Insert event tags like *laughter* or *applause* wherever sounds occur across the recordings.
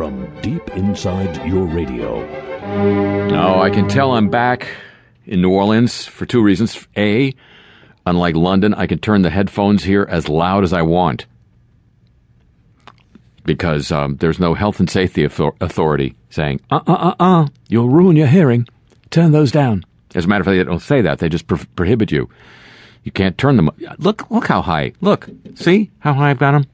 from deep inside your radio. Oh, I can tell I'm back in New Orleans for two reasons. A, unlike London, I can turn the headphones here as loud as I want because um, there's no health and safety authority saying, uh uh uh uh, you'll ruin your hearing. Turn those down. As a matter of fact, they don't say that. They just pro- prohibit you. You can't turn them. Look, look how high. Look, see how high I've got them.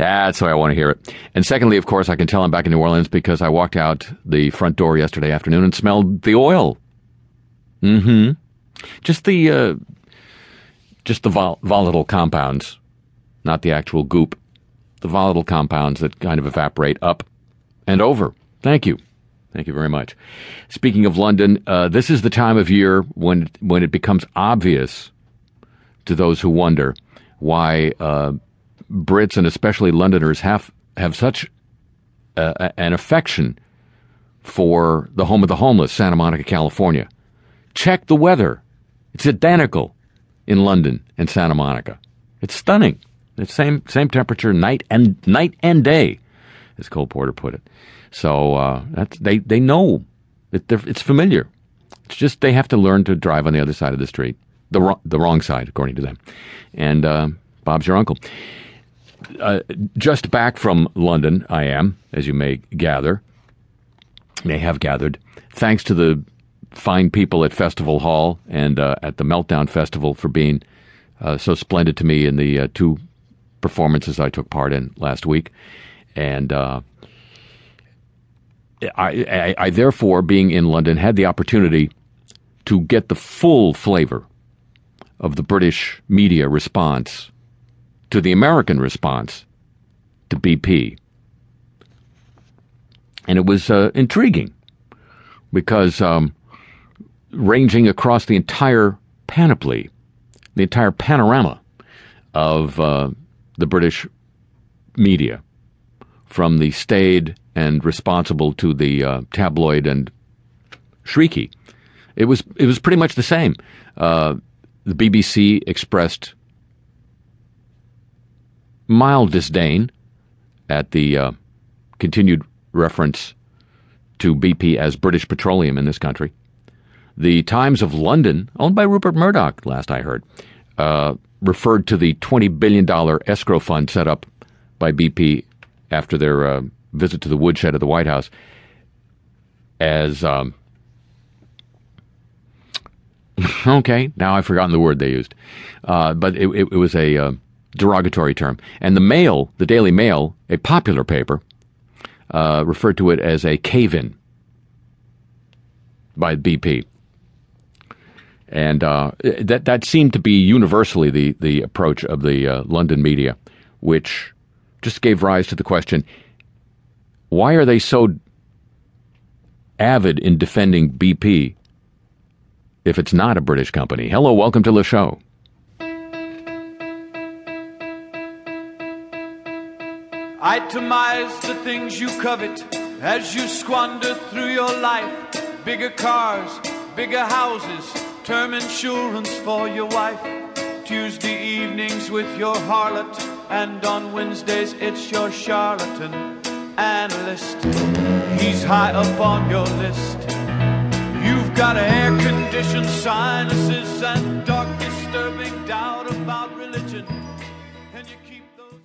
That's why I want to hear it. And secondly, of course, I can tell I'm back in New Orleans because I walked out the front door yesterday afternoon and smelled the oil. Mm-hmm. Just the uh, just the vol- volatile compounds, not the actual goop. The volatile compounds that kind of evaporate up and over. Thank you. Thank you very much. Speaking of London, uh, this is the time of year when when it becomes obvious to those who wonder why uh, Brits and especially Londoners have have such uh, an affection for the home of the homeless, Santa Monica, California. Check the weather; it's identical in London and Santa Monica. It's stunning. It's same same temperature night and night and day, as Cole Porter put it. So uh, they they know it, it's familiar. It's just they have to learn to drive on the other side of the street, the wrong, the wrong side, according to them. And uh, Bob's your uncle. Uh, just back from London, I am, as you may gather, may have gathered, thanks to the fine people at Festival Hall and uh, at the Meltdown Festival for being uh, so splendid to me in the uh, two performances I took part in last week. And uh, I, I, I, therefore, being in London, had the opportunity to get the full flavor of the British media response to the American response to BP. And it was uh, intriguing because um, ranging across the entire panoply, the entire panorama of uh, the British media, from the staid and responsible to the uh, tabloid and shrieky. It was it was pretty much the same. Uh, the BBC expressed mild disdain at the uh, continued reference to BP as British Petroleum in this country. The Times of London, owned by Rupert Murdoch, last I heard, uh, referred to the $20 billion escrow fund set up by BP after their uh, visit to the woodshed of the White House as um, *laughs* okay. Now I've forgotten the word they used, uh, but it, it, it, was a uh, derogatory term. And the Mail, the Daily Mail, a popular paper, uh, referred to it as a cave-in by BP. And uh, that that seemed to be universally the the approach of the uh, London media, which just gave rise to the question why are they so avid in defending BP if it's not a British company? Hello, welcome to the show. Itemize the things you covet as you squander through your life. Bigger cars, bigger houses, term insurance for your wife. Tuesday evenings with your harlot, and on Wednesdays it's your charlatan analyst. He's high up on your list. You've got air conditioned sinuses and dark, disturbing doubt about religion.